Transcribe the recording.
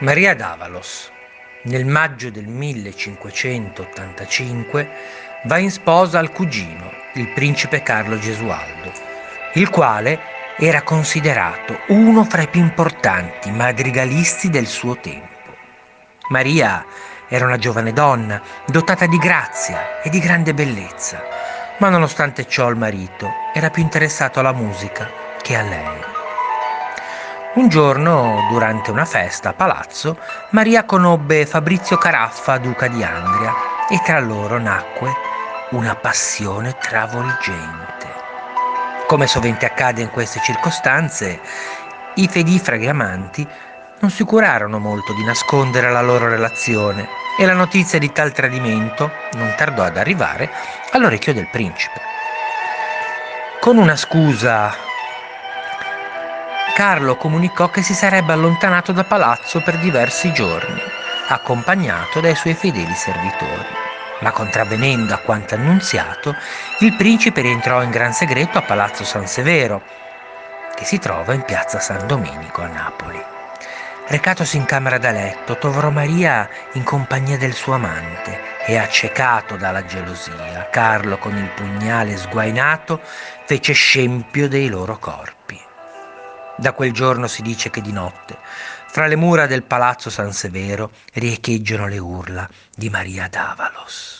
Maria d'Avalos, nel maggio del 1585, va in sposa al cugino, il principe Carlo Gesualdo, il quale era considerato uno fra i più importanti madrigalisti del suo tempo. Maria era una giovane donna, dotata di grazia e di grande bellezza, ma nonostante ciò il marito era più interessato alla musica che a lei. Un giorno, durante una festa a palazzo, Maria conobbe Fabrizio Caraffa, duca di Andria, e tra loro nacque una passione travolgente. Come sovente accade in queste circostanze, i fedifraghi amanti non si curarono molto di nascondere la loro relazione e la notizia di tal tradimento non tardò ad arrivare all'orecchio del principe. Con una scusa Carlo comunicò che si sarebbe allontanato da palazzo per diversi giorni, accompagnato dai suoi fedeli servitori. Ma contravvenendo a quanto annunziato, il principe rientrò in gran segreto a Palazzo San Severo, che si trova in piazza San Domenico a Napoli. Recatosi in camera da letto, trovò Maria in compagnia del suo amante e accecato dalla gelosia, Carlo con il pugnale sguainato fece scempio dei loro corpi. Da quel giorno si dice che di notte, fra le mura del palazzo San Severo, riecheggiano le urla di Maria d'Avalos.